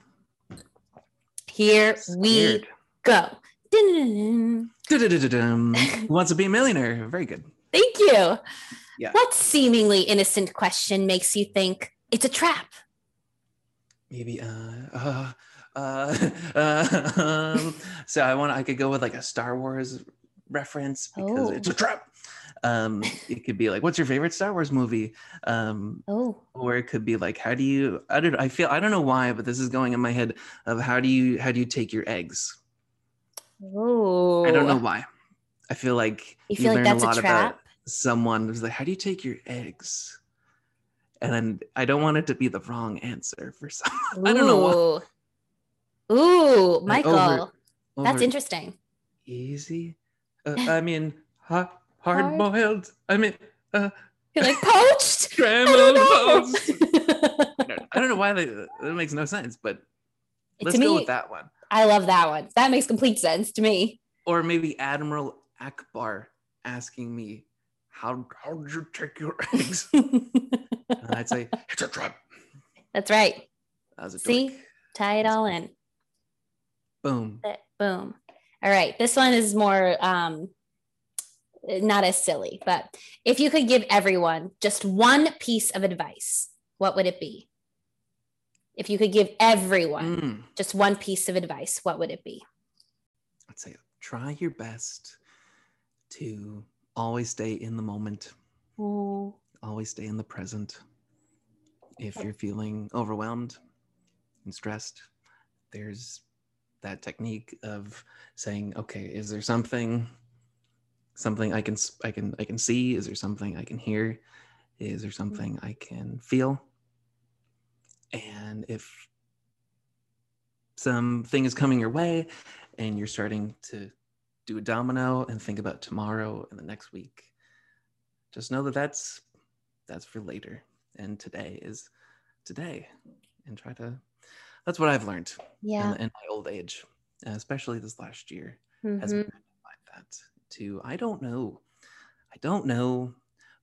Here we go. Who wants to be a millionaire? Very good. Thank you. Yeah. What seemingly innocent question makes you think it's a trap? Maybe uh uh uh, uh um, so I want I could go with like a Star Wars reference because Oh. it's a trap. Um, it could be like, "What's your favorite Star Wars movie?" Um, Oh. or it could be like, "How do you?" I don't. I feel. I don't know why, but this is going in my head of how do you how do you take your eggs? Oh. I don't know why. I feel like You feel like learn that's a trap? someone who's like, "How do you take your eggs?" And then I don't want it to be the wrong answer for someone. I don't know why. Ooh. Ooh, Like, Michael. over- that's interesting. Easy. Uh, I mean, hard, hard boiled. I mean, uh, You're like poached. scrambled I eggs. don't know. I don't know why they, that makes no sense, but let's to go with that one. I love that one. That makes complete sense to me. Or maybe Admiral Ackbar asking me, "How how did you take your eggs?" I'd say, "It's a trap." That's right. That was a See? dork. Tie it all in. Boom. Boom. All right. This one is more um not as silly, but if you could give everyone just one piece of advice, what would it be? If you could give everyone Mm. just one piece of advice, what would it be? I'd say try your best to always stay in the moment, always stay in the present. If you're feeling overwhelmed and stressed, there's that technique of saying, okay, is there something something I can I can I can see? Is there something I can hear? Is there hmm. something I can feel? And if something is coming your way and you're starting to do a domino and think about tomorrow and the next week just know that that's that's for later and today is today and try to that's what i've learned Yeah. in, in my old age uh, especially this last year Mhm. has been like that to i don't know i don't know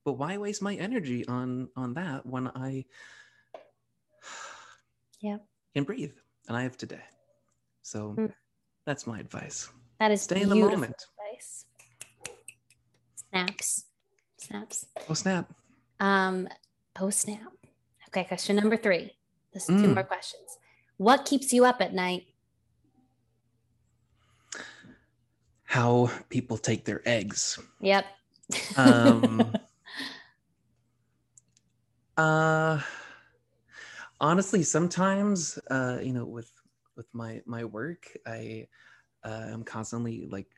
but why waste my energy on on that when i Yeah. can breathe and i have today so Mm. that's my advice That is stay in the moment advice. Snaps. Snaps. oh snap Um, oh snap. Okay, question number three. This is two Mm. more questions. What keeps you up at night? how people take their eggs Yep. um uh honestly sometimes uh you know with with my my work i uh, am constantly like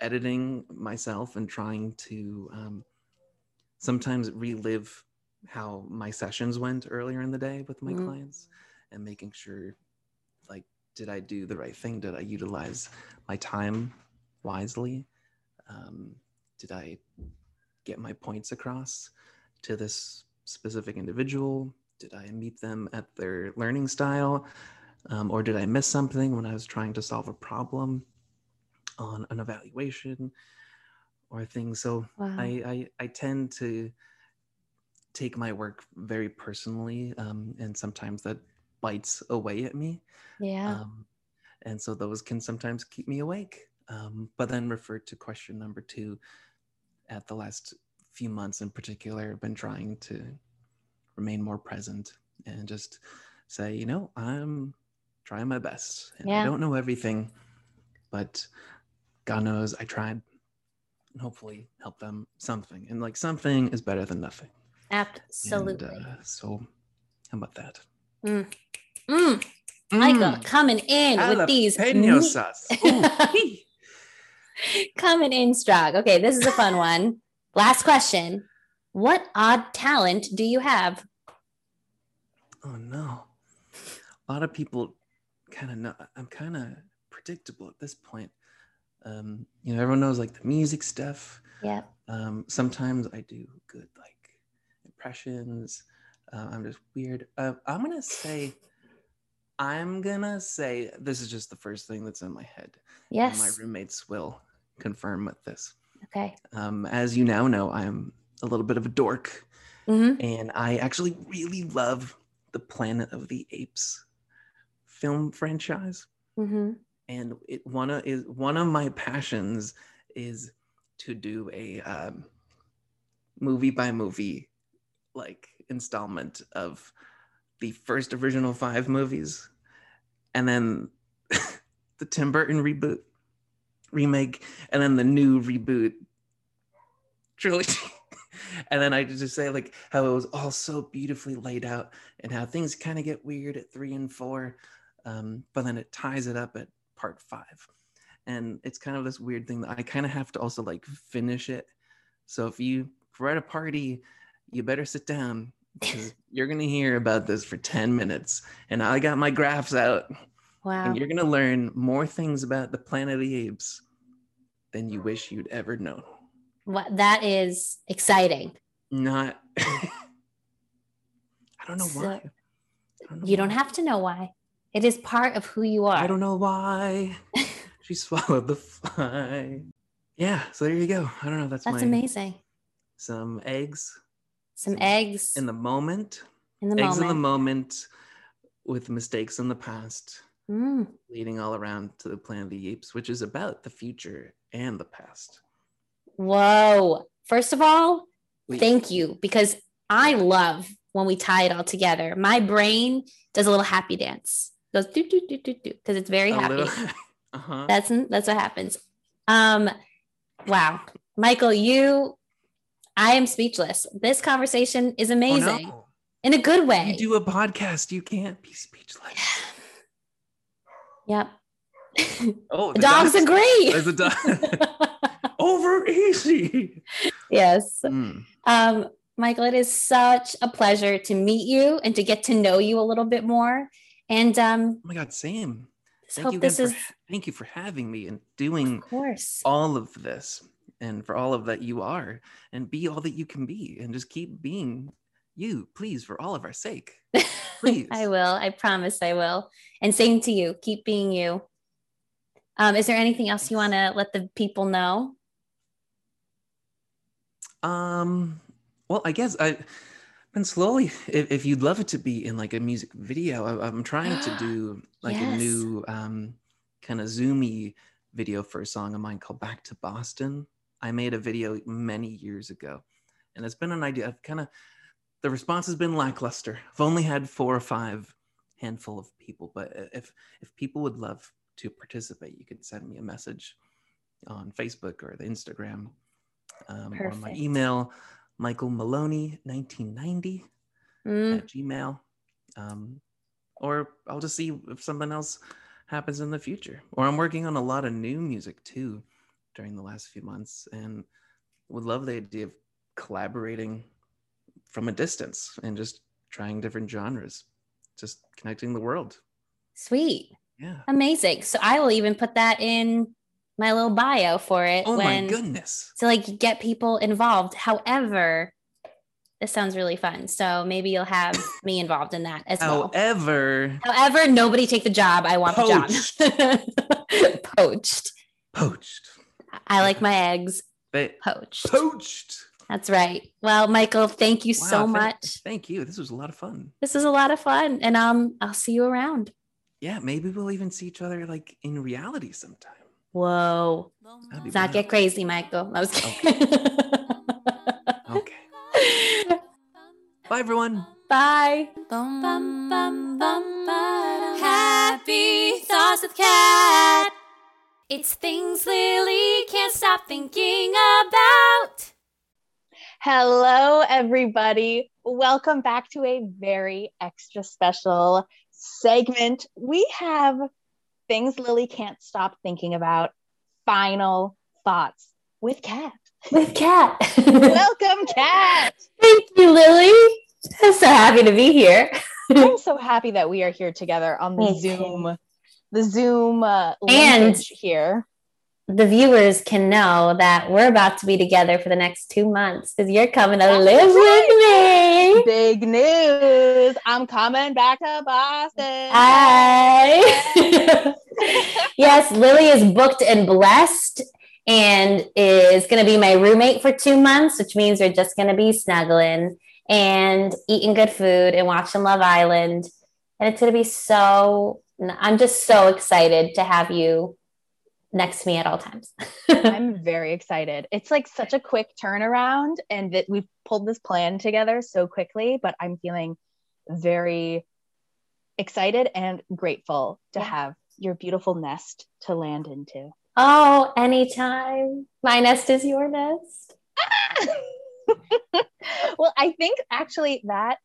editing myself and trying to um sometimes relive how my sessions went earlier in the day with my Mhm. clients and making sure did i do the right thing did i utilize my time wisely um did i get my points across to this specific individual? Did I meet them at their learning style? Um, or did I miss something when I was trying to solve a problem on an evaluation or things? So Wow. I, I, I tend to take my work very personally, um, and sometimes that bites away at me. yeah. Um, and so those can sometimes keep me awake. Um, but then refer to question number two. At the last few months in particular, I've been trying to remain more present and just say, you know, I'm trying my best. And Yeah. I don't know everything, but God knows I tried and hopefully help them something. And like something is better than nothing. Absolutely. And, uh, so how about that? Mm. Mm. Michael Mm, coming in with these meat- sauce. Coming in strong. Okay, this is a fun one. Last question. What odd talent do you have? Oh no. A lot of people kind of know I'm kind of predictable at this point. Um, you know, everyone knows like the music stuff. Yeah. Um, sometimes I do good like impressions. Uh, I'm just weird. Uh, I'm gonna say, I'm gonna say this is just the first thing that's in my head. and Yes. My roommates will confirm with this. Okay. Um, as you now know, I'm a little bit of a dork, hmm and I actually really love the Planet of the Apes film franchise. hmm And it one of is one of my passions is to do a um, movie by movie like installment of the first original five movies, and then the Tim Burton reboot remake, and then the new reboot trilogy. and then I just say like how it was all so beautifully laid out and how things kind of get weird at three and four. Um, but then it ties it up at part five. And it's kind of this weird thing that I kind of have to also like finish it. So if you if we're at a party, you better sit down because you're gonna hear about this for 10 minutes. And I got my graphs out Wow. and you're gonna learn more things about the Planet of the Apes than you wish you'd ever known. What that is exciting. Not. I don't know So- why. I know You don't have to know why. It is part of who you are. I don't know why. she swallowed the fly. Yeah, so there you go. I don't know. That's, That's my amazing. some eggs Some eggs in the moment. in the eggs in the moment. moment with mistakes in the past, Mm, leading all around to the Planet of the Apes, which is about the future and the past. Whoa. First of all, thank you because I love when we tie it all together. My brain does a little happy dance. Goes do do do do do because it's very a happy. little- uh-huh. That's that's what happens. Um wow. Michael, you I am speechless. This conversation is Oh, amazing no. in a good way. You do a podcast. You can't be speechless. Yep. Oh, The dogs agree. There's a dog. Over easy. yes. Mm. Um, Michael, it is such a pleasure to meet you and to get to know you a little bit more. And um, Oh my God, same. just Thank you again this for, is, ha- thank you for having me and doing of course. all of this and for all of that you are and be all that you can be and just keep being you, please, for all of our sake. Please. I will. I promise I will. And same to you. Keep being you. Um, is there anything else you want to let the people know? Um, well, I guess I been slowly. If, if you'd love it to be in like a music video, I, I'm trying to do like a new um kind of zoomy video for a song of mine called "Back to Boston." I made a video many years ago, and it's been an idea. I've kind of the response has been lackluster. I've only had four or five handful of people, but if if people would love to participate, you could send me a message on Facebook or the Instagram um, or my email, Michael Maloney 1990 Mm, at Gmail. Um, or I'll just see if something else happens in the future. Or I'm working on a lot of new music too during the last few months and would love the idea of collaborating from a distance and just trying different genres, just connecting the world. sweet. Yeah. Amazing. So I will even put that in my little bio for it Oh when my goodness. to like get people involved. However, this sounds really fun. So maybe you'll have me involved in that as well. However, However, nobody take the job. I want the job. poached. poached. I like my eggs But poached. poached. That's right. Well, Michael, thank you Wow, so thank- much. Thank you. This was a lot of fun. This is a lot of fun. And um, I'll see you around. Yeah, maybe we'll even see each other like in reality sometime. Whoa. That'd be Let's not get crazy, Michael. I was kidding. Okay. Bye, everyone. Bye. Bum, bum, bum, bum. Happy thoughts with Kat. It's things Lily can't stop thinking about. Hello, everybody. Welcome back to a very extra special segment. We have things Lily can't stop thinking about. Final thoughts with Kat. With Kat. Welcome, Kat. Thank you, Lily. I'm so happy to be here. I'm so happy that we are here together on the Me too. Zoom, the Zoom uh, And- here. The viewers can know that we're about to be together for the next two months because you're coming to That's live right. with me. Big news! I'm coming back to Boston. Hi. yes, Lily is booked and blessed and is going to be my roommate for two months, which means we're just going to be snuggling and eating good food and watching Love Island. And it's going to be so, I'm just so excited to have you next to me at all times. I'm very excited. It's like such a quick turnaround, and that we've pulled this plan together so quickly, but I'm feeling very excited and grateful to Yeah. have your beautiful nest to land into. oh, anytime. My nest is your nest. well, I think actually that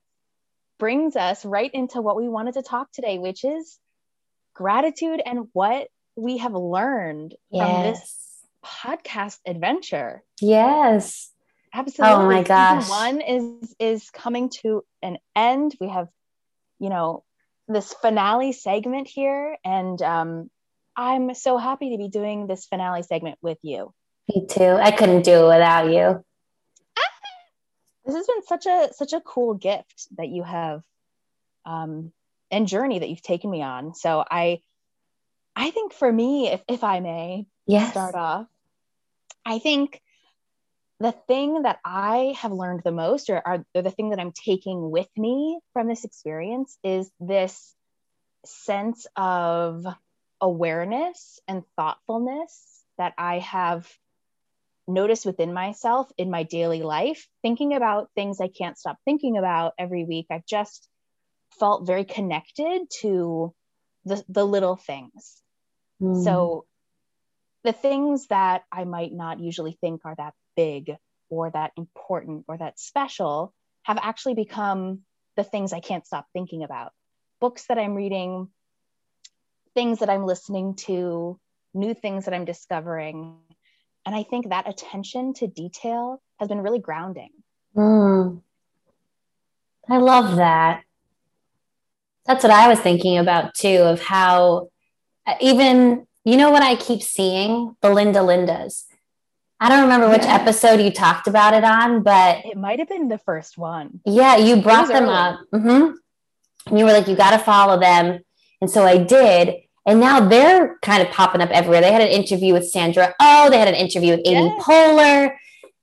brings us right into what we wanted to talk today, which is gratitude and what we have learned from this podcast adventure. Yes. Absolutely. Oh my Season one is is coming to an end. We have, you know, this finale segment here, and um, I'm so happy to be doing this finale segment with you. Me too. I couldn't do it without you. This has been such a such a cool gift that you have, um, and journey that you've taken me on. So I, I think for me, if if I may, Yes. start off. I think the thing that I have learned the most, or, or the thing that I'm taking with me from this experience, is this sense of awareness and thoughtfulness that I have noticed within myself in my daily life, thinking about things I can't stop thinking about every week. I've just felt very connected to the, the little things. Mm. So the things that I might not usually think are that big or that important or that special have actually become the things I can't stop thinking about. Books that I'm reading, things that I'm listening to, new things that I'm discovering. And I think that attention to detail has been really grounding. Mm. I love that. That's what I was thinking about too, of how uh, even, you know what I keep seeing? The Linda Lindas. I don't remember which Yeah. episode you talked about it on, but It might have been the first one. yeah, you brought them early. up. hmm And you were like, you got to follow them. And so I did. And now they're kind of popping up everywhere. They had an interview with Sandra Oh, they had an interview with Amy Yes. Poehler.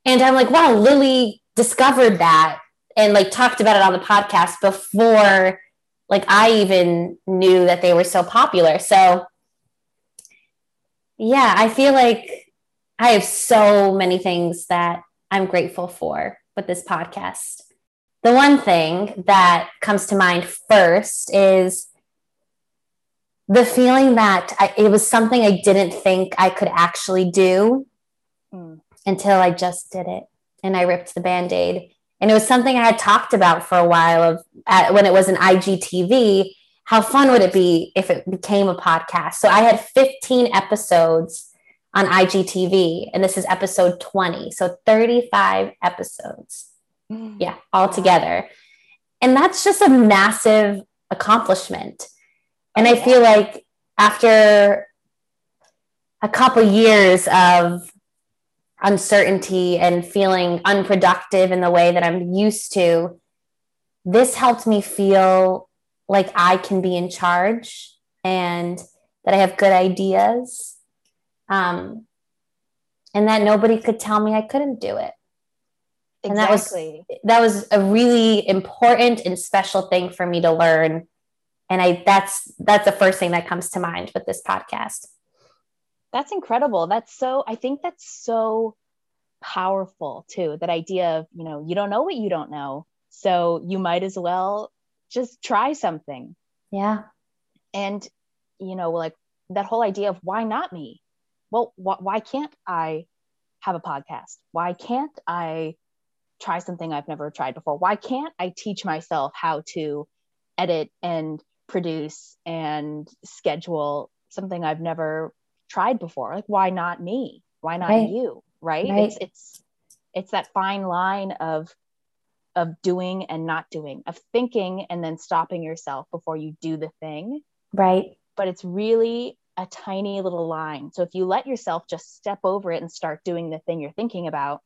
And I'm like, wow, Lily discovered that and like talked about it on the podcast before like I even knew that they were so popular. So yeah, I feel like I have so many things that I'm grateful for with this podcast. The one thing that comes to mind first is the feeling that I, it was something I didn't think I could actually do Mm. until I just did it and I ripped the band aid. And it was something I had talked about for a while of when it was an IGTV. How fun would it be if it became a podcast? So I had 15 episodes on IGTV, and this is episode 20. So 35 episodes. Mm. Yeah, all together. And that's just a massive accomplishment. And I feel like after a couple years of uncertainty and feeling unproductive in the way that I'm used to, this helped me feel like I can be in charge and that I have good ideas. Um, and that nobody could tell me I couldn't do it. And that was- Exactly. That was a really important and special thing for me to learn. And I that's that's the first thing that comes to mind with this podcast. That's incredible. That's so, I think that's so powerful too. That idea of, you know, you don't know what you don't know. So you might as well just try something. Yeah. And, you know, like that whole idea of why not me? Well, wh- why can't I have a podcast? Why can't I try something I've never tried before? Why can't I teach myself how to edit and produce and schedule something I've never tried before? Like, why not me? Why not Right. you? Right? Right. It's it's it's that fine line of of doing and not doing, of thinking and then stopping yourself before you do the thing Right. but it's really a tiny little line. So if you let yourself just step over it and start doing the thing you're thinking about,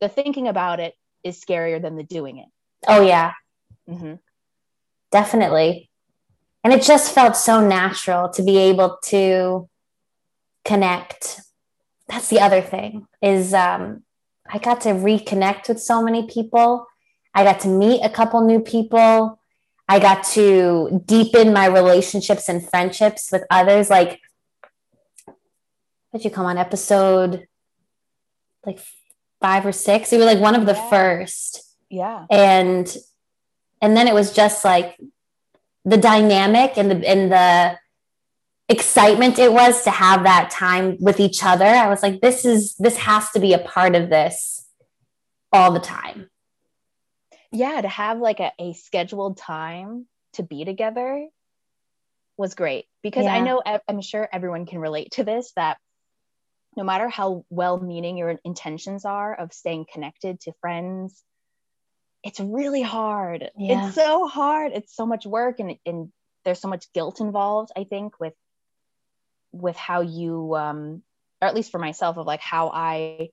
the thinking about it is scarier than the doing it. Oh yeah. mm-hmm. Definitely. And it just felt so natural to be able to connect. That's the other thing is um, I got to reconnect with so many people. I got to meet a couple new people. I got to deepen my relationships and friendships with others. Like, what you come on episode like five or six? You were like one of the Yeah. first Yeah. and and then it was just like the dynamic and the and the excitement it was to have that time with each other i was like this is this has to be a part of this all the time. Yeah, to have like a, a scheduled time to be together was great because I know I'm sure everyone can relate to this that no matter how well meaning your intentions are of staying connected to friends, it's really hard. Yeah. It's so hard. It's so much work and, and there's so much guilt involved, I think, with with how you um or at least for myself of like how I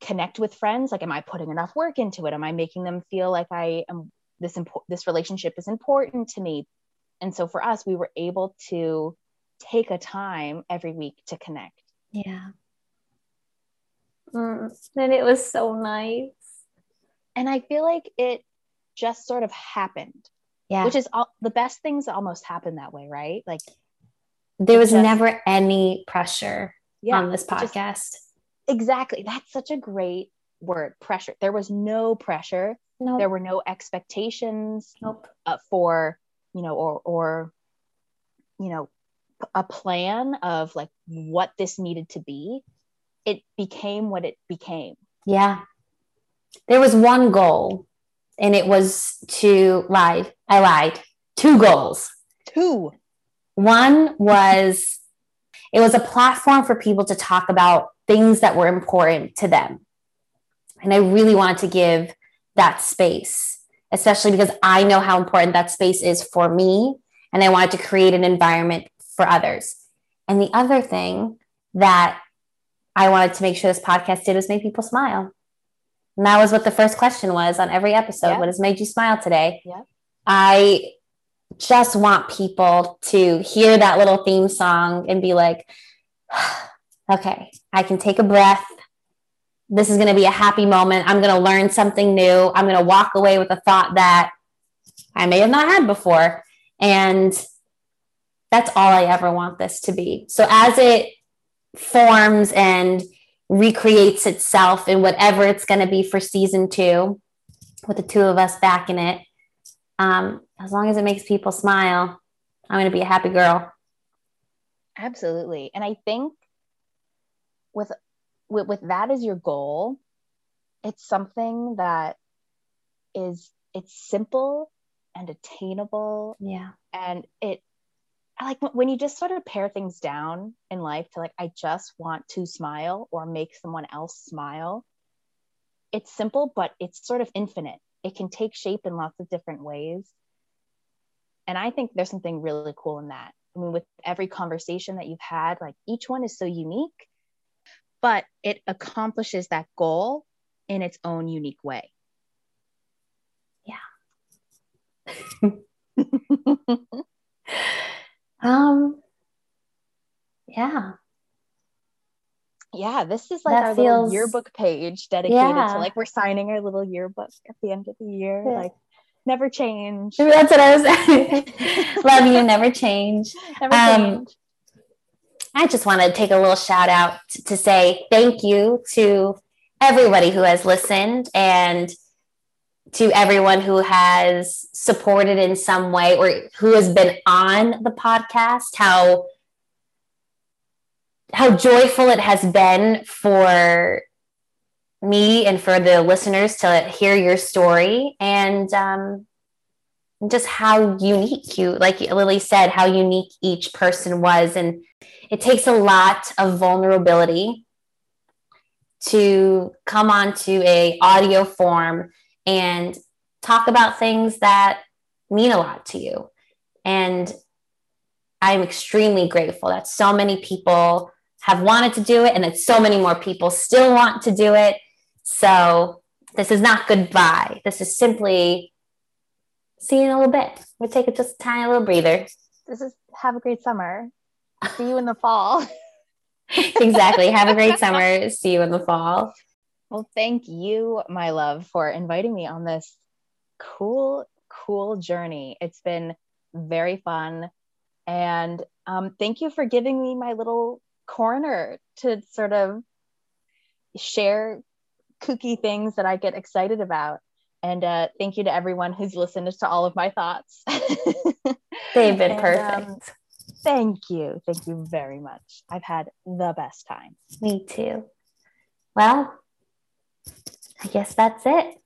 connect with friends. Like, am I putting enough work into it? Am I making them feel like I am this impo- this relationship is important to me? And so for us, we were able to take a time every week to connect. Yeah. Mm, and it was so nice. And I feel like it just sort of happened, Yeah. which is all the best things almost happen that way, right? Like, there was just- never any pressure yeah, on this it just- podcast. exactly. That's such a great word pressure. There was no pressure, no. there were no expectations. nope. uh, for you know or or you know a plan of like what this needed to be it became what it became Yeah. There was one goal, and it was to lie. I lied. Two goals. two One was it was a platform for people to talk about things that were important to them. And I really wanted to give that space, especially because I know how important that space is for me. And I wanted to create an environment for others. And the other thing that I wanted to make sure this podcast did was make people smile. And that was what the first question was on every episode. Yeah. What has made you smile today? Yeah. I just want people to hear that little theme song and be like, okay, I can take a breath. This is going to be a happy moment. I'm going to learn something new. I'm going to walk away with a thought that I may have not had before. And that's all I ever want this to be. So as it forms and recreates itself in whatever it's going to be for season two, with the two of us back in it, um, as long as it makes people smile, I'm going to be a happy girl. absolutely and i think with with, with that as your goal it's something that is it's simple and attainable Yeah. and it I like when- when you just sort of pare things down in life to like i just want to smile or make someone else smile it's simple but it's sort of infinite it can take shape in lots of different ways and i think there's something really cool in that i mean with every conversation that you've had like each one is so unique but it accomplishes that goal in its own unique way Yeah. Um, yeah. Yeah, this is like That our little yearbook page dedicated Yeah. to like we're signing our little yearbook at the end of the year. Yeah. Like never change. That's what I was Love you, never change. Never Um, change. I just want to take a little shout out to say thank you to everybody who has listened and to everyone who has supported in some way or who has been on the podcast. How how joyful it has been for me and for the listeners to hear your story and um, just how unique you, like Lily said, how unique each person was. And it takes a lot of vulnerability to come onto a audio form and talk about things that mean a lot to you. And i'm extremely grateful that so many people have wanted to do it and that so many more people still want to do it so this is not goodbye this is simply see you in a little bit we'll take a just a tiny little breather This is have a great summer. See you in the fall. exactly. Have a great summer. See you in the fall. Well, thank you, my love, for inviting me on this cool, cool journey. It's been very fun. And um, thank you for giving me my little corner to sort of share kooky things that I get excited about. And uh, thank you to everyone who's listened to all of my thoughts. They've been And, perfect. um, thank you. Thank you very much. I've had the best time. Me too. Well, I guess that's it.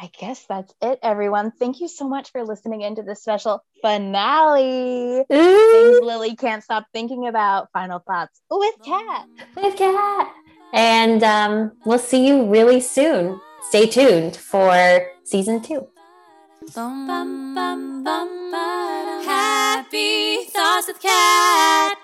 I guess that's it, everyone. Thank you so much for listening into this special finale. Things Lily can't stop thinking about. Final thoughts with Kat. With Kat. And um, we'll see you really soon. Stay tuned for season two. Bum, bum, bum, bum, Happy thoughts with Kat.